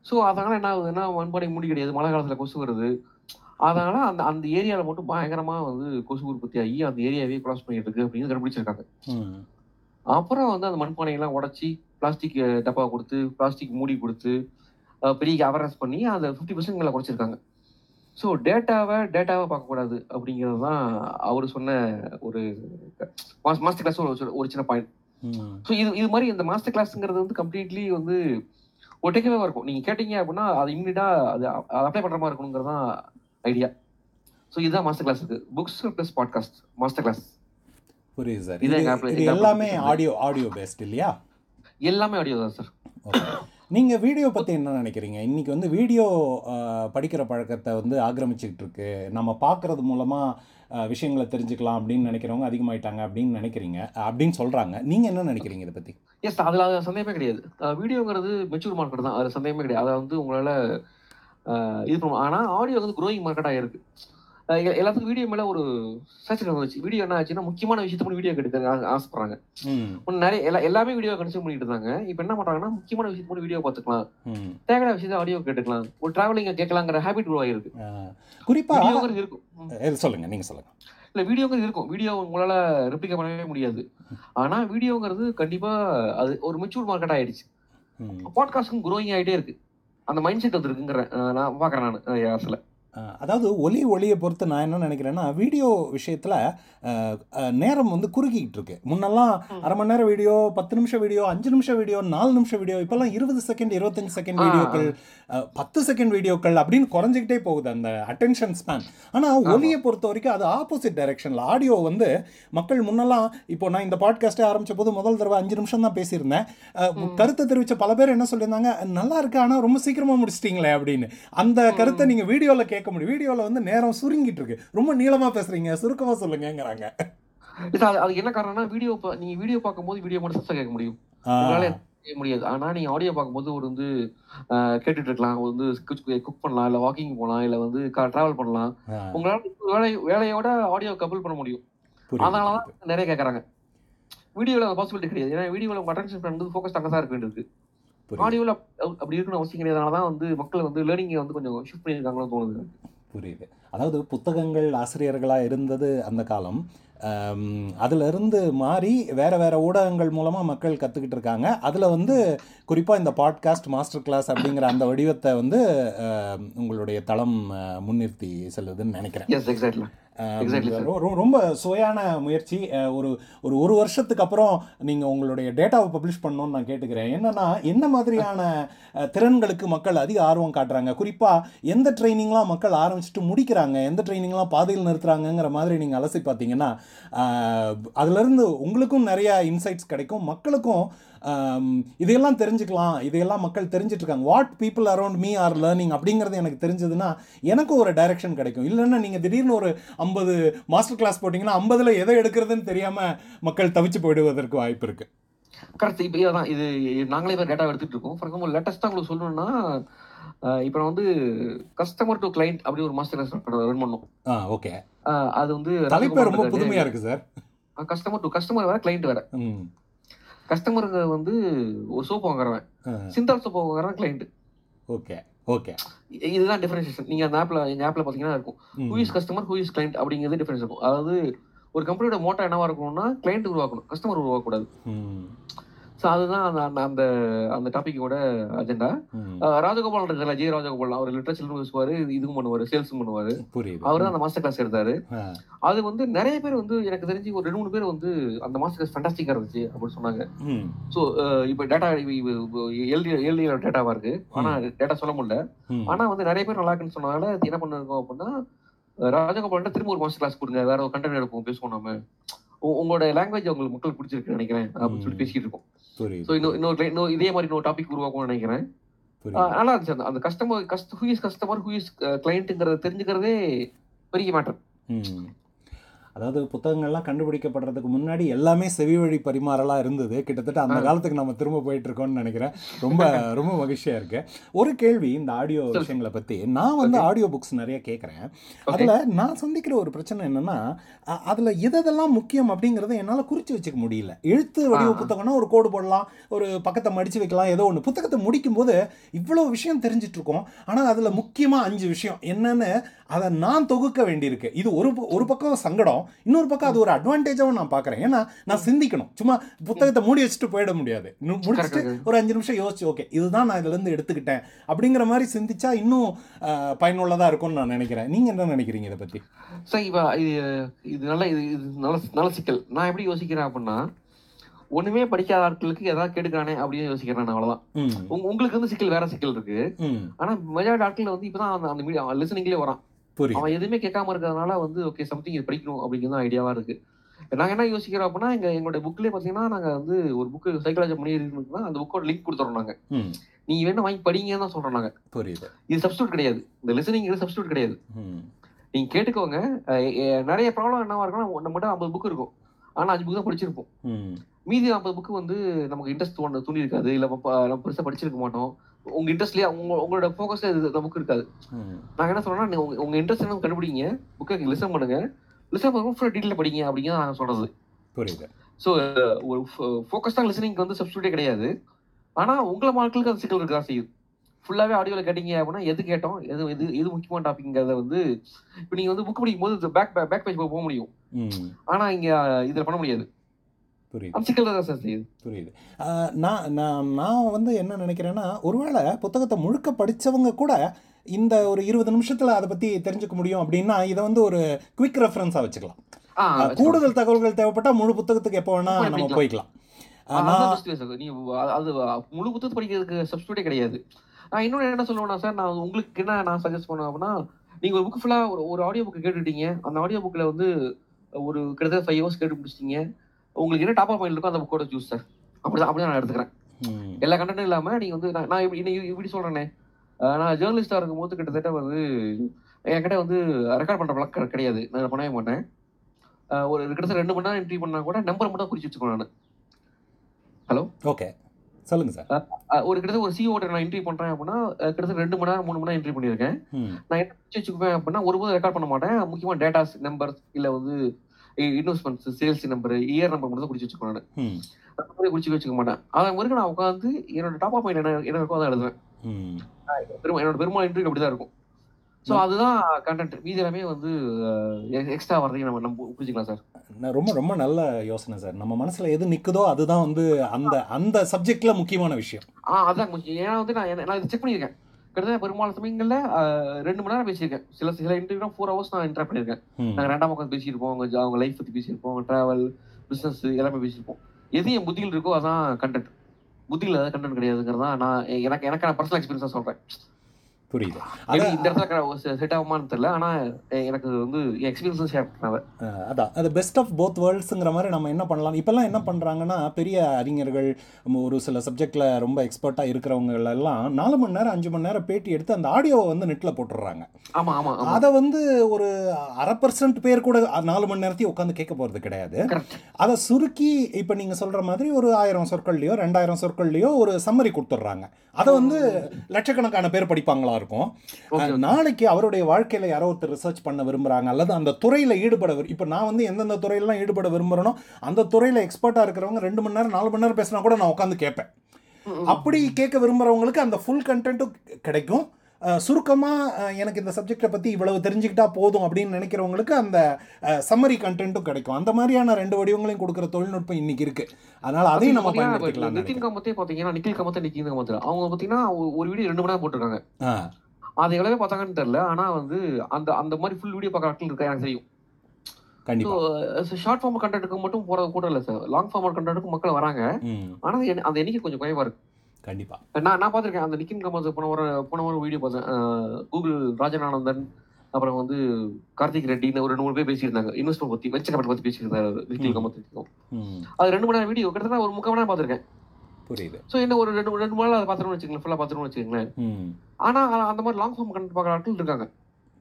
ஸோ அதனால என்ன ஆகுதுன்னா மண்பானைக்கு மூடி கிடையாது? மழை காலத்துல கொசு வருது. அதனால அந்த அந்த ஏரியால மட்டும் பயங்கரமா வந்து கொசு உற்பத்தி ஆகி அந்த ஏரியாவே கிராஸ் பண்ணிட்டு இருக்கு அப்படின்னு கண்டுபிடிச்சிருக்காங்க. ம் அப்புறம் வந்து அந்த மண்பானையெல்லாம் உடைச்சி பிளாஸ்டிக் டப்பா கொடுத்து பிளாஸ்டிக் மூடி கொடுத்து பெரிய அவேர்னஸ் பண்ணி அதை ஃபிஃப்டி பர்சன்ட் மேலே குறைச்சிருக்காங்க. ஸோ டேட்டாவை டேட்டாவை பார்க்கக்கூடாது அப்படிங்கிறது தான் அவர் சொன்ன ஒரு மாஸ்டர் கிளாஸ் ஒரு ஒரு சின்ன பாயிண்ட் ஸோ இது இது மாதிரி இந்த மாஸ்டர் கிளாஸ்ங்கிறது வந்து கம்ப்ளீட்லி வந்து ஒட்டைக்கவே இருக்கும். நீங்கள் கேட்டீங்க அப்படின்னா அது இம்மிடியாக அது அப்ளை பண்ணுற மாதிரி இருக்கணுங்கிறது தான் ஐடியா ஸோ இதுதான் மாஸ்டர் கிளாஸ் இருக்கு. Books plus podcast master class புரியுது சார். இது எல்லாமே. ஆடியோ ஆடியோ பேஸ்ட் இல்லையா? எல்லாமே ஆடியோ தான் சார். ஓகே நீங்கள் வீடியோ பற்றி என்ன நினைக்கிறீங்க? இன்றைக்கி வந்து வீடியோ படிக்கிற பழக்கத்தை வந்து ஆக்கிரமிச்சுக்கிட்டு இருக்கு. நம்ம பார்க்குறது மூலமாக விஷயங்களை தெரிஞ்சுக்கலாம் அப்படின்னு நினைக்கிறவங்க அதிகமாயிட்டாங்க அப்படின்னு நினைக்கிறீங்க. அப்படின்னு சொல்கிறாங்க நீங்கள் என்ன நினைக்கிறீங்க இதை பற்றி எஸ் அதில் சந்தேகமே கிடையாது. வீடியோங்கிறது மெச்சூர் மார்க்கெட் தான். அது சந்தேகமே கிடையாது. அதை வந்து உங்களால் இது பண்ணுவோம் ஆனால் ஆடியோ வந்து க்ரோயிங் மார்க்கெட்டாக இருக்குது எல்லாத்துக்கும் வீடியோ மேல ஒரு சேச்சுரேஷன் வந்துச்சு. வீடியோ என்ன ஆச்சுன்னா முக்கியமான விஷயத்த மட்டும் வீடியோ எடுக்க ஆசைப்படுறாங்க. முன்ன நிறைய எல்லா எல்லாமே வீடியோ கன்சியூம் பண்ணிட்டு இருந்தாங்க. இப்போ என்ன பண்றாங்கன்னா முக்கியமான விஷயத்த மட்டும் வீடியோ பார்த்துக்கலாம். ம். தேவையான விஷயத்த ஆடியோ கேட்டுக்கலாம். ஒரு டிராவலிங்க கேட்கலாங்கிற ஹேபிட் உருவாகிருக்கு ஆ, குறிப்பா இருக்கும். சொல்லுங்க நீங்க சொல்லுங்க. இல்ல வீடியோங்கிறது இருக்கும். வீடியோ உங்களால ரெப்ளிகா பண்ணவே முடியாது. ஆனா வீடியோங்கிறது கண்டிப்பா அது ஒரு மெச்சூர் மார்க்கெட் ஆயிடுச்சு. ம். பாட்காஸ்டும் growing ஆயிட்டே இருக்கு. அந்த மைண்ட் செட் வந்துருக்குங்கிறேன் அஹ் நான் பாக்குறேன் நான் ஆ, அதாவது ஒலி ஒளியை பொறுத்து நான் என்ன நினைக்கிறேன்னா வீடியோ விஷயத்தில் நேரம் வந்து குறுக்கிக்கிட்டு இருக்கு முன்னெல்லாம். அரை மணி நேரம் வீடியோ பத்து நிமிஷம் வீடியோ அஞ்சு நிமிஷம் வீடியோ நாலு நிமிஷம் வீடியோ இப்போல்லாம் இருபது செகண்ட் இருபத்தஞ்சு செகண்ட். வீடியோக்கள் பத்து செகண்ட் வீடியோக்கள் அப்படின்னு குறைஞ்சிக்கிட்டே போகுது அந்த அட்டென்ஷன் ஸ்பேன் ஆனால். ஒலியை பொறுத்த வரைக்கும் அது ஆப்போசிட் டைரக்ஷனில் ஆடியோ வந்து மக்கள் முன்னெல்லாம் இப்போ நான் இந்த பாட்காஸ்ட்டே ஆரம்பிச்ச போது முதல் தடவை அஞ்சு நிமிஷம் தான் பேசியிருந்தேன். கருத்தை தெரிவித்த பல பேர் என்ன சொல்லியிருந்தாங்க நல்லா இருக்கு ஆனால் ரொம்ப சீக்கிரமாக முடிச்சிட்டீங்களே அப்படின்னு அந்த கருத்தை. நீங்கள் வீடியோவில் கேட்க முடியும் வீடியோவில் வந்து நேரம் சுருங்கிட்டு இருக்கு ரொம்ப நீளமாக பேசுறீங்க சுருக்கமாக சொல்லுங்கங்கிறாங்க. இது அது- என்ன காரணம்னா வீடியோ நீங்க வீடியோ பார்க்கும்போது வீடியோ மட்டும் சத்தம் கேட்க முடியும். செய்ய முடியாது. ஆனா நீங்க ஆடியோ பார்க்கும்போது ஒரு வந்து கேட்டுட்டு இருக்கலாம். வந்து குக் பண்ணலாம் இல்ல வாக்கிங் போகலாம் இல்ல வந்து டிராவல் பண்ணலாம். உங்களால வேலை வேலையோட ஆடியோ கபல் பண்ண முடியும். அதனாலதான் புரியுது. நிறைய கேட்கறாங்க வீடியோல அந்த பாசிபிலிட்டி கிடையாது. ஏன்னா வீடியோல உங்க அட்டென்ஷன் வந்து ஃபோக்கஸ் அங்கே தான் இருக்க வேண்டியது ஆடியோல அப்படி இருக்கணும் அவசியம் கிடையாது அதனால தான் வந்து மக்கள் வந்து லேர்னிங்கை வந்து கொஞ்சம் ஷிஃப்ட் பண்ணியிருக்காங்களோ தோணுது. புரியுது. அதாவது புத்தகங்கள் ஆசிரியர்களாக இருந்தது அந்த காலம். ஆம், அதுல இருந்து மாறி வேற வேற ஊடகங்கள் மூலமா மக்கள் கத்துக்கிட்டு இருக்காங்க அதுல வந்து குறிப்பா இந்த பாட்காஸ்ட் மாஸ்டர் கிளாஸ் அப்படிங்கிற அந்த வடிவத்தை வந்து உங்களுடைய தளம் முன்னிறுத்தி செல்லுதுன்னு நினைக்கிறேன். ரொம்ப சுவையான முயற்சி. ஒரு ஒரு ஒரு வருஷத்துக்கு அப்புறம் நீங்கள் உங்களுடைய டேட்டாவை பப்ளிஷ் பண்ணணும்னு நான் கேட்டுக்கிறேன். என்னன்னா என்ன மாதிரியான திறன்களுக்கு மக்கள் அதிக ஆர்வம் காட்டுறாங்க? குறிப்பாக எந்த ட்ரைனிங்லாம் மக்கள் ஆரம்பிச்சுட்டு முடிக்கிறாங்க? எந்த ட்ரைனிங்லாம் பாதையில் நிறுத்துறாங்கங்கிற மாதிரி நீங்கள் அலசி பார்த்தீங்கன்னா அதுலேருந்து உங்களுக்கும் நிறையா இன்சைட்ஸ் கிடைக்கும். மக்களுக்கும் இதையெல்லாம் தெரிஞ்சுக்கலாம். இதையெல்லாம் மக்கள் தெரிஞ்சிட்ருக்காங்க. What people around me are learning அப்படிங்கிறது எனக்கு தெரிஞ்சதுன்னா எனக்கும் ஒரு டைரக்ஷன் கிடைக்கும். இல்லைன்னா நீங்கள் திடீர்னு ஒரு ஐம்பது மாஸ்டர் கிளாஸ் போட்டிங்கன்னா ஐம்பதில் எதை எடுக்கிறதுன்னு தெரியாமல் மக்கள் தவிச்சு போயிடுவதற்கு வாய்ப்பு இருக்குது கரெக்ட் இப்போ இது நாங்களே இப்போ டேட்டா எடுத்துகிட்டு இருக்கோம் ஃபார் எக்ஸாம்பிள் லேட்டஸ்ட்டாக உங்களுக்கு சொல்லணும்னா இப்போ நான் வந்து கஸ்டமர் டு கிளைண்ட் அப்படி ஒரு மாஸ்டர் கிளாஸ் ரன் பண்ணோம். ஓகே அது வந்து தலைப்பே ரொம்ப புதுமையாக இருக்கு சார். கஸ்டமர் டு கஸ்டமர் வேற கிளைண்ட் வேற. கஸ்டமருக்கு வந்து ஒரு சோப் வாங்குறவன். சிந்தால் சோப் வாங்குறவன் கிளைண்ட் ஓகே ஓகே. இதுதான் டிஃபரன்ஷியேஷன் நீங்க அந்த ஆப்ல எங்க ஆப்ல பாத்தீங்கன்னா இருக்கும். Who is customer who is client அப்படிங்கிறது டிஃபரன்ஸ் இருக்கும். அதாவது ஒரு கம்பெனியோட மோட்டோ என்னவா இருக்கணும்னா கிளைண்ட் உருவாக்கணும். கஸ்டமர் உருவாக்கக்கூடாது. ஸோ அதுதான் அந்த அந்த அந்த டாபிக்கோட அஜெண்டா ராஜகோபால் இருக்கார்ல ஜெய ராஜகோபால். அவர் லிட்ரேச்சரும் பேசுவாரு இதுவும் பண்ணுவாரு சேல்ஸும் பண்ணுவாரு. அவர் தான் அந்த மாஸ்டர் கிளாஸ் எடுத்தாரு. அது வந்து நிறைய பேர் வந்து எனக்கு தெரிஞ்சு ஒரு ரெண்டு மூணு பேர் வந்து அந்த மாஸ்டர் கிளாஸ் ஃபண்டாஸ்டிக்கா இருந்துச்சு அப்படின்னு சொன்னாங்க. ஸோ இப்போ டேட்டா எழுதி எழுதிய டேட்டாவா இருக்கு. ஆனா டேட்டா சொல்ல முடியல. ம், ஆனா வந்து நிறைய பேர் நல்லா இருக்குன்னு சொன்னதால என்ன பண்ணிருக்கோம் அப்படின்னா ராஜகோபால்கிட்ட திரும்ப ஒரு மாஸ்டர் கிளாஸ் கொடுங்க. வேற ஒரு கண்டென்ட் எடுப்போம் பேசுவோம் நம்ம உங்களோட லாங்குவேஜ் உங்களுக்கு மக்கள் பிடிச்சிருக்குன்னு நினைக்கிறேன் அப்படின்னு சொல்லி. பேசிட்டு இருக்கோம். ஸோ இன்னொரு இதே மாதிரி இன்னொரு டாபிக் உருவாக்கும்னு நினைக்கிறேன். நல்லா இருந்துச்சு அந்த- அந்த customer கஸ்ட் who is customer who is கிளைண்ட்டுங்கிறத தெரிஞ்சுக்கிறதே பெரிய மேட்டர். அதாவது புத்தகங்கள்லாம் கண்டுபிடிக்கப்படுறதுக்கு முன்னாடி எல்லாமே செவி வழி பரிமாறலாம் இருந்தது. கிட்டத்தட்ட அந்த. காலத்துக்கு நம்ம திரும்ப போயிட்டு இருக்கோம்னு நினைக்கிறேன். ரொம்ப ரொம்ப மகிழ்ச்சியா இருக்கு. ஒரு கேள்வி இந்த ஆடியோ. விஷயங்களை பத்தி. நான் வந்து. ஆடியோ புக்ஸ் நிறைய கேட்குறேன் அதுல நான் சந்திக்கிற ஒரு பிரச்சனை என்னன்னா அதுல எதெல்லாம் முக்கியம் அப்படிங்கறத என்னால குறிச்சு வச்சுக்க முடியல. எழுத்து வடிவ. புத்தகம்னா ஒரு கோடு போடலாம் ஒரு பக்கத்தை மடிச்சு வைக்கலாம் ஏதோ ஒன்று புத்தகத்தை முடிக்கும் போது இவ்வளவு விஷயம் தெரிஞ்சிட்டு இருக்கோம் ஆனா அதுல முக்கியமா அஞ்சு விஷயம். என்னன்னு அதை நான் தொகுக்க வேண்டியிருக்கு. இது ஒரு ஒரு பக்கம் சங்கடம் இன்னொரு பக்கம் அது ஒரு அட்வான்டேஜாவும் நான் பார்க்கறேன். ஏன்னா நான் சிந்திக்கணும். சும்மா புத்தகத்தை மூடி வச்சுட்டு போயிட முடியாது. முடிச்சுட்டு ஒரு அஞ்சு நிமிஷம் யோசிச்சு ஓகே இதுதான் நான் இதுல இருந்து எடுத்துக்கிட்டேன். அப்படிங்கிற மாதிரி சிந்திச்சா இன்னும் அஹ், பயனுள்ளதா இருக்கும்னு நான் நினைக்கிறேன். நீங்க என்ன நினைக்கிறீங்க இதை பத்தி? சார் இப்போ இது இது நல்ல இது இது நல்ல நல்ல சிக்கல். நான் எப்படி யோசிக்கிறேன் அப்படின்னா ஒண்ணுமே படிக்காத ஆட்களுக்கு ஏதாவது கெடுக்கானே அப்படின்னு யோசிக்கிறேன் அவ்வளவுதான். உங்களுக்கு வந்து சிக்கல் வேற சிக்கல் இருக்கு. ஆனா மெஜாரிட்டி ஆட்கள் வந்து இப்பதான் அந்த அந்த லிசனிங்லேயே வரான். அவன் எதுவுமே கேட்காம இருக்கிறதுனால வந்து ஓகே சம்திங் இது படிக்கணும் அப்படிங்கிறது ஐடியாவா இருக்கு. நாங்க என்ன யோசிக்கிறோம் அப்படின்னா எங்க எங்களோட புக்லயே பாத்தீங்கன்னா நாங்க வந்து ஒரு புக்கு சைக்காலஜி பண்ணி இருக்குன்னா அந்த புக்கோட லிங்க் கொடுத்துறோம் நாங்க. ம். நீங்க வேணும் வாங்கி படிங்கன்னு தான் சொல்றோம் நாங்க. புரியுது. இது சப்ஸ்டியூட் கிடையாது. இந்த லிசனிங் சப்ஸ்டியூட் கிடையாது. நீங்க கேட்டுக்கோங்க. நிறைய ப்ராப்ளம் என்னவா இருக்குன்னா நம்மகிட்ட ஐம்பது புக் இருக்கும். ஆனா அஞ்சு புக் தான் படிச்சிருப்போம். மீதி ஐம்பது புக்கு வந்து நமக்கு இன்ட்ரெஸ்ட் தோணு துணி இருக்காது இல்ல நம்ம பெருசா படிச்சிருக்க மாட்டோம். உங்க இன்ட்ரெஸ்ட்லயே உங்க உங்களோட ஃபோக்கஸ்ல இந்த புக் இருக்காது. நாங்க என்ன சொல்றோம்னா நீங்க உங்க- இன்ட்ரெஸ்ட் என்ன கண்டுபிடிங்க. புக்கை லிசன் பண்ணுங்க. லிசன் பண்ணுங்க ஃபுல்லாக டீட்டெயில் படிங்க அப்படிங்கிறத நாங்க சொல்றது புரியுது. ஸோ ஒரு ஃபோக்கஸ் தான் லிசனிங் வந்து சப்ஸ்டியூட்டே கிடையாது. ஆனா உங்களை மக்களுக்கு அந்த சிக்கல் இருக்கா செய்யுது ஃபுல்லாவே ஆடியோல கேட்டீங்க அப்படின்னா எது கேட்டோம் எது எது எது முக்கியமான டாபிக்ங்கிறத வந்து இப்போ நீங்க வந்து புக் படிக்கும் போது பேக் பேக் பேஜ் போக முடியும். ம். ஆனா இங்க இதுல பண்ண முடியாது. புரியுது. தான் சார் செய்யுது. புரியுது. ஆஹ் நான் நான் நான் வந்து என்ன நினைக்கிறேன்னா ஒருவேளை புத்தகத்தை முழுக்க படித்தவங்க கூட இந்த ஒரு இருபது நிமிஷத்தில் அதை பற்றி தெரிஞ்சுக்க முடியும் அப்படின்னா இதை வந்து ஒரு குவிக் ரெஃபரன்ஸாக வச்சுக்கலாம். கூடுதல் தகவல்கள் தேவைப்பட்டால் முழு புத்தகத்துக்கு எப்போ வேணால் நம்ம. போய்க்கலாம். அது முழு புத்தகத்தை படிக்கிறதுக்கு சப்ஸ்டியூட்டே கிடையாது. நான் இன்னொன்று என்ன சொல்லுவேன்னா சார் நான் உங்களுக்கு என்ன நான் சஜஸ்ட் பண்ணுவேன் அப்படின்னா நீங்க ஒரு புக் ஃபுல்லா ஒரு ஆடியோ புக் கேட்டுட்டீங்க. அந்த ஆடியோ புக்ல வந்து ஒரு கிட்டத்தட்ட ஃபைவ் ஹவர்ஸ் கேட்டு முடிச்சிட்டீங்க. உங்களுக்கு என்ன டாப் ஆஃப் மைண்ட் இருக்கோ அந்த புக்கோட சூஸ் சார் அப்படிதான் அப்படிதான் நான் எடுத்துக்கிறேன். எல்லா கண்டென்ட்டும் இல்லாம நீங்க வந்து நான் நான் இப்படி இப்படி சொல்றேனே. அஹ் நான் ஜேர்னலிஸ்டா இருக்கும்போது கிட்டத்தட்ட வந்து என்கிட்ட வந்து ரெக்கார்ட் பண்ற பழக்கம் கிடையாது. நான் பண்ணவே மாட்டேன். ஒரு கிட்டத்தட்ட ரெண்டு மணி நேரம் என்ட்ரி பண்ணா கூட நம்பர் மட்டும் குறிச்சு வச்சுக்கோ நான். ஹலோ ஓகே சொல்லுங்கள் சார் ஒரு கிட்டத்தட்ட ஒரு சிஓ நான் என்ட்ரி பண்றேன் அப்படின்னா கிட்டத்தட்ட ரெண்டு மணி நேரம் மூணு மணி நேரம் என்ட்ரி பண்ணியிருக்கேன். நான் என்ன வச்சுக்குவேன் அப்படின்னா ஒருபோது ரெக்கார்ட் பண்ண மாட்டேன். முக்கியமாக டேட்டாஸ் நம்பர்ஸ் இல்ல வந்து investments sales number year number மட்டும் தான் குறிச்சு வச்சுக்கோ நான். அந்த மாதிரி குறிச்சு வச்சுக்க மாட்டேன். அதன் பிறகு நான் உட்காந்து என்னோட டாப் ஆஃப் என்ன என்ன இருக்கோ அதான் எழுதுவேன். என்னோட பெரும்பாலும் இன்டர்வியூ அப்படிதான் இருக்கும். ஸோ அதுதான் கண்டென்ட் மீதி எல்லாமே வந்து எக்ஸ்ட்ரா வர்றதையும் நம்ம நம்ம புரிஞ்சுக்கலாம் சார். நான் ரொம்ப ரொம்ப நல்ல யோசனை சார். நம்ம மனசில் எது நிற்குதோ அதுதான் வந்து அந்த அந்த சப்ஜெக்டில் முக்கியமான விஷயம். ஆ அதான் ஏன்னா வந்து நான் நான் இதை செக் பண்ணியிருக்கேன். கிட்டத்தட்ட பெரும்பாலும் சமயங்களில் ரெண்டு மணி நேரம் பேசியிருக்கேன். சில சில இன்டர்வியூ ஃபோர் ஹவர்ஸ் நான் இன்டர் பண்ணியிருக்கேன். நாங்கள் ரெண்டாம் உட்காந்து பேசியிருப்போம். அவங்க அவங்க லைஃப் பற்றி பேசியிருப்போம். அவங்க ட்ராவல் பிஸ்னஸ் எல்லாமே பேசியிருப்போம். எது என் புத்தியில் இருக்கோ அதான் கண்டென்ட் புத்தியில் அதாவது கண்டென்ட் கிடையாதுங்கிறதா நான் எனக்கு எனக்கு நான் பர்சனல் எக்ஸ்பீரியன்ஸாக சொல்கிறேன் புரியுது. அதான் இந்த இடத்துல செட் ஆகுமான்னு தெரியல. ஆனால் எனக்கு வந்து எக்ஸ்பீரியன்ஸும் ஷேர் பண்ணாத. அஹ் அதான். அது பெஸ்ட் ஆஃப் போத் வேர்ல்ட்ஸுங்கிற மாதிரி நம்ம என்ன பண்ணலாம்? இப்போல்லாம் என்ன பண்ணுறாங்கன்னா பெரிய அறிஞர்கள் ஒரு சில சப்ஜெக்டில் ரொம்ப எக்ஸ்பர்ட்டாக இருக்கிறவங்க எல்லாம் நாலு மணி நேரம் அஞ்சு மணி நேரம் பேட்டி எடுத்து அந்த ஆடியோவை வந்து நெட்டில் போட்டுடுறாங்க. ஆமா ஆமா ஆமா. அதை வந்து ஒரு அரை பர்சன்ட் பேர் கூட நாலு மணி நேரத்தையும் உட்காந்து கேட்க போகிறது கிடையாது. அதை சுருக்கி இப்போ நீங்கள் சொல்கிற மாதிரி ஒரு ஆயிரம் சொற்கள்லையோ ரெண்டாயிரம் சொற்கள்லையோ ஒரு சம்மரி கொடுத்துட்றாங்க. அதை வந்து லட்சக்கணக்கான பேர் படிப்பாங்களா இருக்கும். ஓகே அஹ் நாளைக்கு அவருடைய வாழ்க்கையில் யாரோ ஒருத்தர் ரிசர்ச் பண்ண விரும்புகிறாங்க அல்லது அந்த துறையில் ஈடுபட இப்போ நான் வந்து எந்தெந்த துறையிலாம் ஈடுபட விரும்புகிறேனோ அந்த துறையில் எக்ஸ்பர்ட்டாக இருக்கிறவங்க ரெண்டு மணி நேரம் நாலு மணி நேரம் பேசினா கூட நான் உட்காந்து கேட்பேன். அப்படி கேட்க விரும்புகிறவங்களுக்கு அந்த ஃபுல் கண்டென்ட்டும் கிடைக்கும். சுருக்கமாக எனக்கு இந்த சப்ஜெக்டை பற்றி இவ்வளவு தெரிஞ்சுக்கிட்டா போதும் அப்படின்னு நினைக்கிறவங்களுக்கு அந்த சம்மரி கண்டென்ட்டும் கிடைக்கும். அந்த மாதிரியான ரெண்டு வடிவங்களையும் கொடுக்குற தொழில்நுட்பம் இன்னைக்கு இருக்குது அதனால் அதையும் நம்ம பயன்படுத்திக்கலாம் நிதின் காமத்தே பாத்தீங்கன்னா நிக்கில் காமத்தே நிக்கின் காமத்தே. அவங்க பாத்தீங்கன்னா ஒரு- வீடியோ ரெண்டு மணி நேரம் போட்டிருக்காங்க. அது எவ்வளவு பார்த்தாங்கன்னு தெரியல. ஆனா வந்து அந்த அந்த மாதிரி ஃபுல் வீடியோ பார்க்குற ஆட்கள் இருக்கா எனக்கு தெரியும். ஷார்ட் ஃபார்ம் கண்டென்ட்டுக்கு மட்டும் போறது கூட இல்லை சார் லாங் ஃபார்ம் கண்டென்ட்டுக்கு மக்கள் வராங்க. ம். ஆனா அது எண்ணி- அந்த எண்ணிக்கை கொஞ்சம் குறைவா இருக்கு. கண்டிப்பாக நான் நான் பார்த்திருக்கேன். அந்த நிக்கின் காமத் போன ஒரு போன ஒரு வீடியோ பார்த்தேன். கூகுள் ராஜநானந்தன் அப்புறம் வந்து கார்த்திக் ரெட்டின்னு ஒரு ரெண்டு மூணு பேர் பேசியிருந்தாங்க. இன்வெஸ்ட்மெண்ட் பத்தி வெச்ச கேபிட்டல் பத்தி பேசியிருந்தாரு. காமத் ம். அது ரெண்டு மணி நேரம் வீடியோ கிட்டத்தட்ட ஒரு முக்கால் மணி நேரம் பார்த்திருக்கேன். புரியுது. ஸோ என்ன ஒரு ரெண்டு ரெண்டு மணி நேரம் அதை பார்த்துருவோம் வச்சுக்கோங்களேன். ஃபுல்லாக பார்த்துருவோம் வச்சுக்கோங்களேன். ம். ஆனா அ- அந்த மாதிரி லாங் ஃபார்ம் கண்டென்ட் பார்க்குற ஆட்கள் இருக்காங்க. ஆனா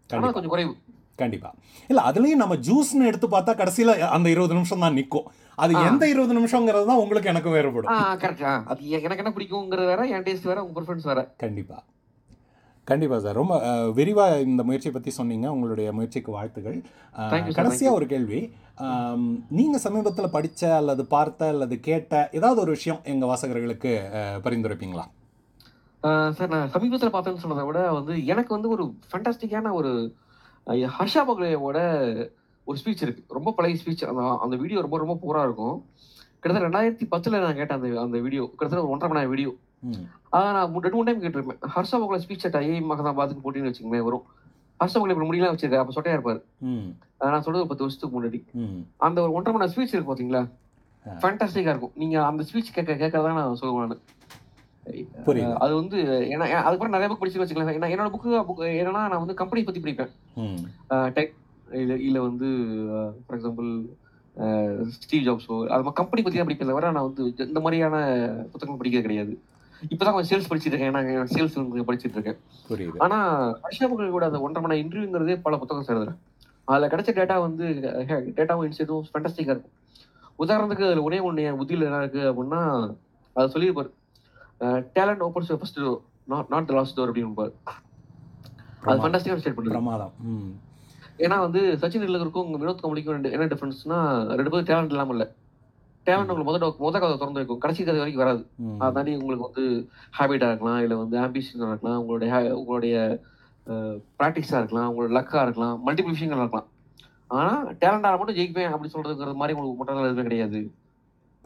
கண்டிப்பாக கொஞ்சம் குறைவு. கண்டிப்பா. இல்ல அதுலயும் நம்ம ஜூஸ்னு எடுத்து பார்த்தா கடைசியில அந்த இருபது நிமிஷம் தான் நிக்கும். அது. எந்த இருபது நிமிஷங்கிறது தான் உங்களுக்கு எனக்கு வேறுபடும். கரெக்ட் அது எனக்கு என்ன பிடிக்குங்கிறது வேற என் டேஸ்ட் வேற உங்க ப்ரிஃபரன்ஸ் வேற. கண்டிப்பா. கண்டிப்பா சார். ரொம்ப அஹ், விரிவா இந்த முயற்சியை பத்தி சொன்னீங்க. உங்களுடைய முயற்சிக்கு வாழ்த்துகள் அஹ், Thank you, sir. கடைசியா Thank you. ஒரு கேள்வி. ஆம், நீங்க சமீபத்துல படிச்ச அல்லது பார்த்த அல்லது கேட்ட ஏதாவது ஒரு விஷயம் எங்க வாசகர்களுக்கு பரிந்துரைப்பீங்களா? சார் நான் சமீபத்தில் பார்த்தேன்னு சொன்னதை விட வந்து எனக்கு வந்து ஒரு ஃபண்டாஸ்டிக்கான ஒரு ஹர்ஷா பக்லேயோட ஒரு ஸ்பீச் இருக்கு. ரொம்ப பழைய ஸ்பீச் அந்த அந்த வீடியோ ரொம்ப ரொம்ப பூரா இருக்கும். கிட்டத்தட்ட ரெண்டாயிரத்தி பத்துல நான் கேட்டேன் அந்த அந்த வீடியோ கிட்டத்தட்ட ஒரு ஒன்றரை மணி நேரம் வீடியோ அதை நான் ரெண்டு மூணு time கேட்டிருப்பேன். Harsha Bhogle speech at I A மகதாபாத்துக்கு போட்டின்னு வச்சுக்கோங்க வரும். ஹர்ஷா பக்லே இப்படி முடியலாம் வச்சிருக்காரு. அப்போ சொட்டையா இருப்பாரு. நான் சொல்றது ஒரு பத்து வருஷத்துக்கு முன்னாடி. அந்த ஒரு ஒன்றரை மணி நேரம் ஸ்பீச் இருக்கு பாத்தீங்களா? ஆ. ஃபேண்டாஸ்டிக்கா இருக்கும். நீங்க அந்த ஸ்பீச் கேட்க கேட்கறதா நான் சொல்லுவேன் நானு. அது வந்து ஏன்னா அதுக்கப்புறம் நிறைய புக் படிச்சு வச்சுக்கலாம் என்னோட புக்கு புக் என்னன்னா நான் வந்து கம்பெனி பத்தி படிப்பேன். டெக் இல்ல இல்ல வந்து ஃபார் எக்ஸாம்பிள் ஸ்டீவ் ஜாப்ஸோ அது மாதிரி கம்பெனி பத்தி தான் படிப்பேன் தவிர நான் வந்து இந்த மாதிரியான புத்தகங்கள் படிக்கிறது கிடையாது. இப்பதான் கொஞ்சம் சேல்ஸ் படிச்சிட்டு இருக்கேன். ஏன்னா சேல்ஸ் படிச்சிட்டு இருக்கேன். புரியுது. ஆனா ஹர்ஷா கூட அந்த ஒன்றரை மணி இன்டர்வியூங்கிறதே பல புத்தகம் சேர்ந்துறேன் அதுல கிடைச்ச டேட்டா வந்து டேட்டாவும் இன்சைட்டும் ஃபேண்டஸ்டிக்கா இருக்கும். உதாரணத்துக்கு அதுல ஒரே ஒன்று என் புத்தியில் என்ன இருக்கு அப்படின்னா அதை சொல்லியிருப்பாரு. Talent opens first not not the last door அப்படின்னு அது ஃபண்டாஸ்டிக்காக ஸ்டேட் பிரமாதம். ம். ஏன்னா வந்து சச்சின் டெண்டுல்கருக்கும் வினோத் கம்பளிக்கும் ரெண்டு என்ன டிஃபரன்ஸ்னா ரெண்டு பேரும் டேலண்ட் இல்லாமல் இல்லை. டேலண்ட் உங்களுக்கு முதல் முத கதை திறந்து வைக்கும். கடைசி கதை வரைக்கும் வராது. ம். அதை தாண்டி உங்களுக்கு வந்து ஹேபிட்டாக இருக்கலாம் இல்லை வந்து ஆம்பிஷனாக இருக்கலாம் உங்களுடைய உங்களுடைய ப்ராக்டிஸாக இருக்கலாம் உங்களோட லக்காக இருக்கலாம் மல்டிபிள் விஷயங்கள் இருக்கலாம். ஆனால் டேலண்டாக மட்டும் ஜெயிப்பேன் அப்படி சொல்றதுங்கிறது மாதிரி உங்களுக்கு மட்டும் எதுவுமே கிடையாது.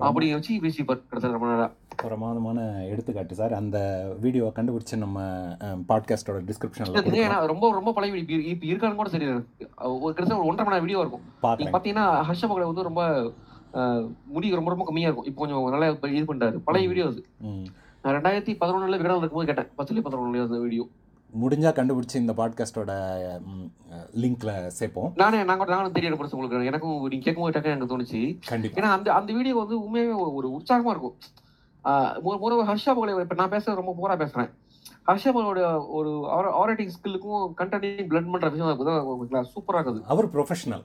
அப்படி வச்சு பேசிப்பார் கிட்டத்தட்ட ரொம்ப நாளா. பிரமாதமான எடுத்துக்காட்டு சார். அந்த வீடியோவை கண்டுபிடிச்சு நம்ம பாட்காஸ்டோட டிஸ்கிரிப்ஷனில் ஏன்னா ரொம்ப ரொம்ப பழைய வீடியோ இப்போ இருக்கான்னு கூட தெரியல எனக்கு. ஒரு கிட்டத்தட்ட ஒரு ஒன்றரை மணி நேரம் வீடியோ இருக்கும். நீங்க பார்க்குறேன் பாத்தீங்கன்னா ஹர்ஷ பகலை வந்து ரொம்ப முடி ரொம்ப ரொம்ப கம்மியா இருக்கும். இப்போ கொஞ்சம் நல்லா இது பண்ணிட்டாரு. பழைய வீடியோ அது நான் ரெண்டாயிரத்தி பதினொன்னுல விகடன் இருக்கும்போது கேட்டேன். பத்துல பதினொன்னுல அந்த வீடியோ முடிஞ்சால் கண்டுபிடிச்சி இந்த பாட்காஸ்டோட லிங்க்ல சேர்ப்போம். நானே நான் கூட நானும் தெரியல பரிசு உங்களுக்கு. எனக்கும் நீங்க கேட்கும்போது டக்கு எனக்கு தோணுச்சு. கண்டிப்பாக ஏன்னா அந்த அந்த வீடியோ வந்து உண்மையாவே ஒரு- ஒரு உற்சாகமா இருக்கும். ஒரு- ஹர்ஷா பகலை இப்ப நான் பேசுறது ரொம்ப போரா பேசுறேன். ஹர்ஷா பகலோட ஒரு ஆரேட்டிங் ஸ்கில்லுக்கும் கண்டென்ட்டையும் பிளண்ட் பண்ற விஷயம் சூப்பரா இருக்குது. அவர் ப்ரொஃபஷனல்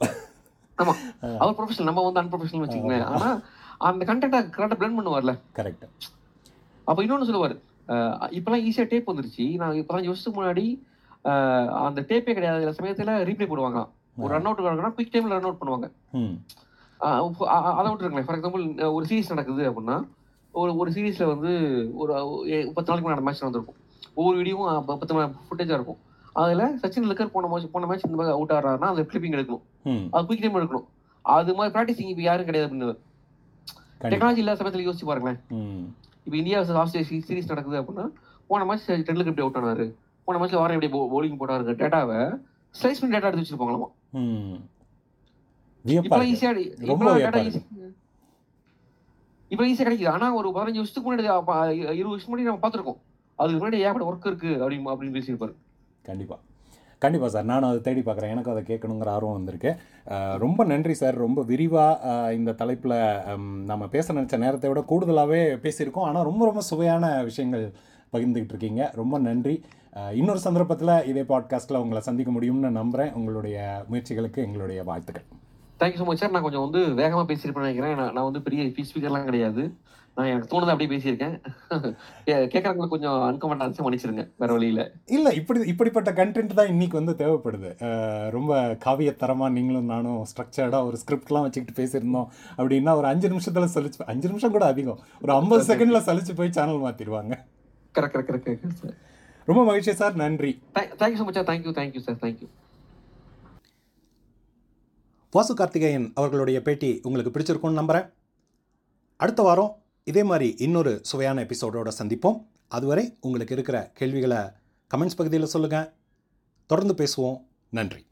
ஆமா. அவர் ப்ரொஃபஷனல் நம்ம வந்து அன்ப்ரொஃபஷனல் வச்சுக்கோங்களேன். ஆனா அந்த கண்டென்ட்டை கரெக்டாக பிளண்ட் பண்ணுவார்ல. கரெக்ட் அப்ப இன்னொன்னு சொல்லுவாரு. அஹ் இப்பெல்லாம் ஈஸியா டேப் வந்துருச்சு. நான் இப்ப அஞ்சு வருஷத்துக்கு முன்னாடி அந்த டேப்பே கிடையாது. சில சமயத்துல ரீப்ளே போடுவாங்க ஒரு ரன் அவுட் வரணும்னா குயிக் டைம்ல ரன் அவுட் பண்ணுவாங்க. அதை விட்டுருங்களேன். ஃபார் எக்ஸாம்பிள் ஒரு சீரிஸ் நடக்குது அப்படின்னா ஒரு ஒரு சீரிஸ்ல வந்து ஒரு பத்து நாளைக்கு முன்னாடி மேட்ச் நடந்திருக்கும். ஒவ்வொரு வீடியோவும் பத்து ஃபுட்டேஜா இருக்கும். அதுல சச்சின் டெண்டுல்கர் போன மேட்ச் போன மேட்ச் இந்த மாதிரி அவுட் ஆடுறாருன்னா அந்த கிளிப்பிங் எடுக்கணும். அது குயிக் டைம் எடுக்கணும். அது மாதிரி ப்ராக்டிசிங் இப்போ யாரும் கிடையாது அப்படின்னு டெக்னாலஜி இல்லாத சமயத்துல யோசிச்சு பாருங்களேன். இப்போ இந்தியா ஆஸ்திரேலியா சீரிஸ் நடக்குது அப்படின்னா போன மேட்ச் டெண்டுல்கர் எப்படி அவுட் ஆனாரு. போன மேட்ச்ல வாரம் எப்படி பவுலிங் போட்டாருங்க டேட்டாவை ஸ்லைஸ் பண்ணி டேட்டா எடுத்து வச்சிருப்பாங்களாமா? இப்பெல்லாம். ஈஸியா வியப்பா டேட்டா ஈஸி இப்போ ஈஸியா கிடைக்குது. ஆனா ஒரு பதினஞ்சு வருஷத்துக்கு முன்னாடி இருபது வருஷம் முன்னாடி நம்ம பார்த்திருக்கோம். அதுக்கு முன்னாடி ஏகப்பட்ட ஒர்க் இருக்கு அப்படின்னு அப்படின்னு பேசியிருப்பாரு. கண்டிப்பாக கண்டிப்பாக சார் நானும் அதை தேடி பார்க்குறேன். எனக்கும் அதை கேட்கணுங்கிற ஆர்வம் வந்திருக்கு. ரொம்ப நன்றி சார். ரொம்ப விரிவாக இந்த தலைப்பில் நம்ம பேச நினச்ச நேரத்தை விட கூடுதலாகவே பேசியிருக்கோம். ஆனால் ரொம்ப ரொம்ப சுவையான விஷயங்கள் பகிர்ந்துக்கிட்டு இருக்கீங்க. ரொம்ப நன்றி. இன்னொரு சந்தர்ப்பத்தில் இதே பாட்காஸ்ட்டில் உங்களை சந்திக்க முடியும்னு நம்புகிறேன் உங்களுடைய முயற்சிகளுக்கு எங்களுடைய வாழ்த்துக்கள். தேங்க்யூ ஸோ மச் சார் நான் கொஞ்சம் வந்து வேகமாக பேசியிருப்பேன் நினைக்கிறேன். நான் வந்து பெரிய ஸ்பீக்கர்லாம் கிடையாது. நான் எனக்கு தோணுது அப்படியே பேசியிருக்கேன். கே- கேட்கறவங்களுக்கு கொஞ்சம் அன்கமெண்ட் மன்னிச்சிருங்க வேற வழியில இல்லை இப்படி இப்படிப்பட்ட கண்டென்ட் தான் இன்னைக்கு வந்து தேவைப்படுது. ரொம்ப காவியத்தரமாக நீங்களும் நானும் ஸ்ட்ரக்சர்டாக ஒரு ஸ்கிரிப்ட்லாம் வச்சுக்கிட்டு பேசியிருந்தோம் அப்படின்னா ஒரு அஞ்சு நிமிஷத்தில் சலிச்சு அஞ்சு நிமிஷம் கூட அதிகம். ஒரு ஐம்பது செகண்டில் சலிச்சு போய் channel correct correct correct correct sir ரொம்ப மகிழ்ச்சி சார் நன்றி. Thank you so much sir thank you thank you sir thank you Vasu Karthikeyan அவர்களுடைய பேட்டி உங்களுக்கு பிடிச்சிருக்கும்னு நம்புகிறேன் அடுத்த வாரம் இதே மாதிரி இன்னொரு சுவையான எபிசோடோட சந்திப்போம். அதுவரை உங்களுக்கு இருக்கிற கேள்விகளை கமெண்ட்ஸ் பகுதியில் சொல்லுங்கள் தொடர்ந்து பேசுவோம். நன்றி.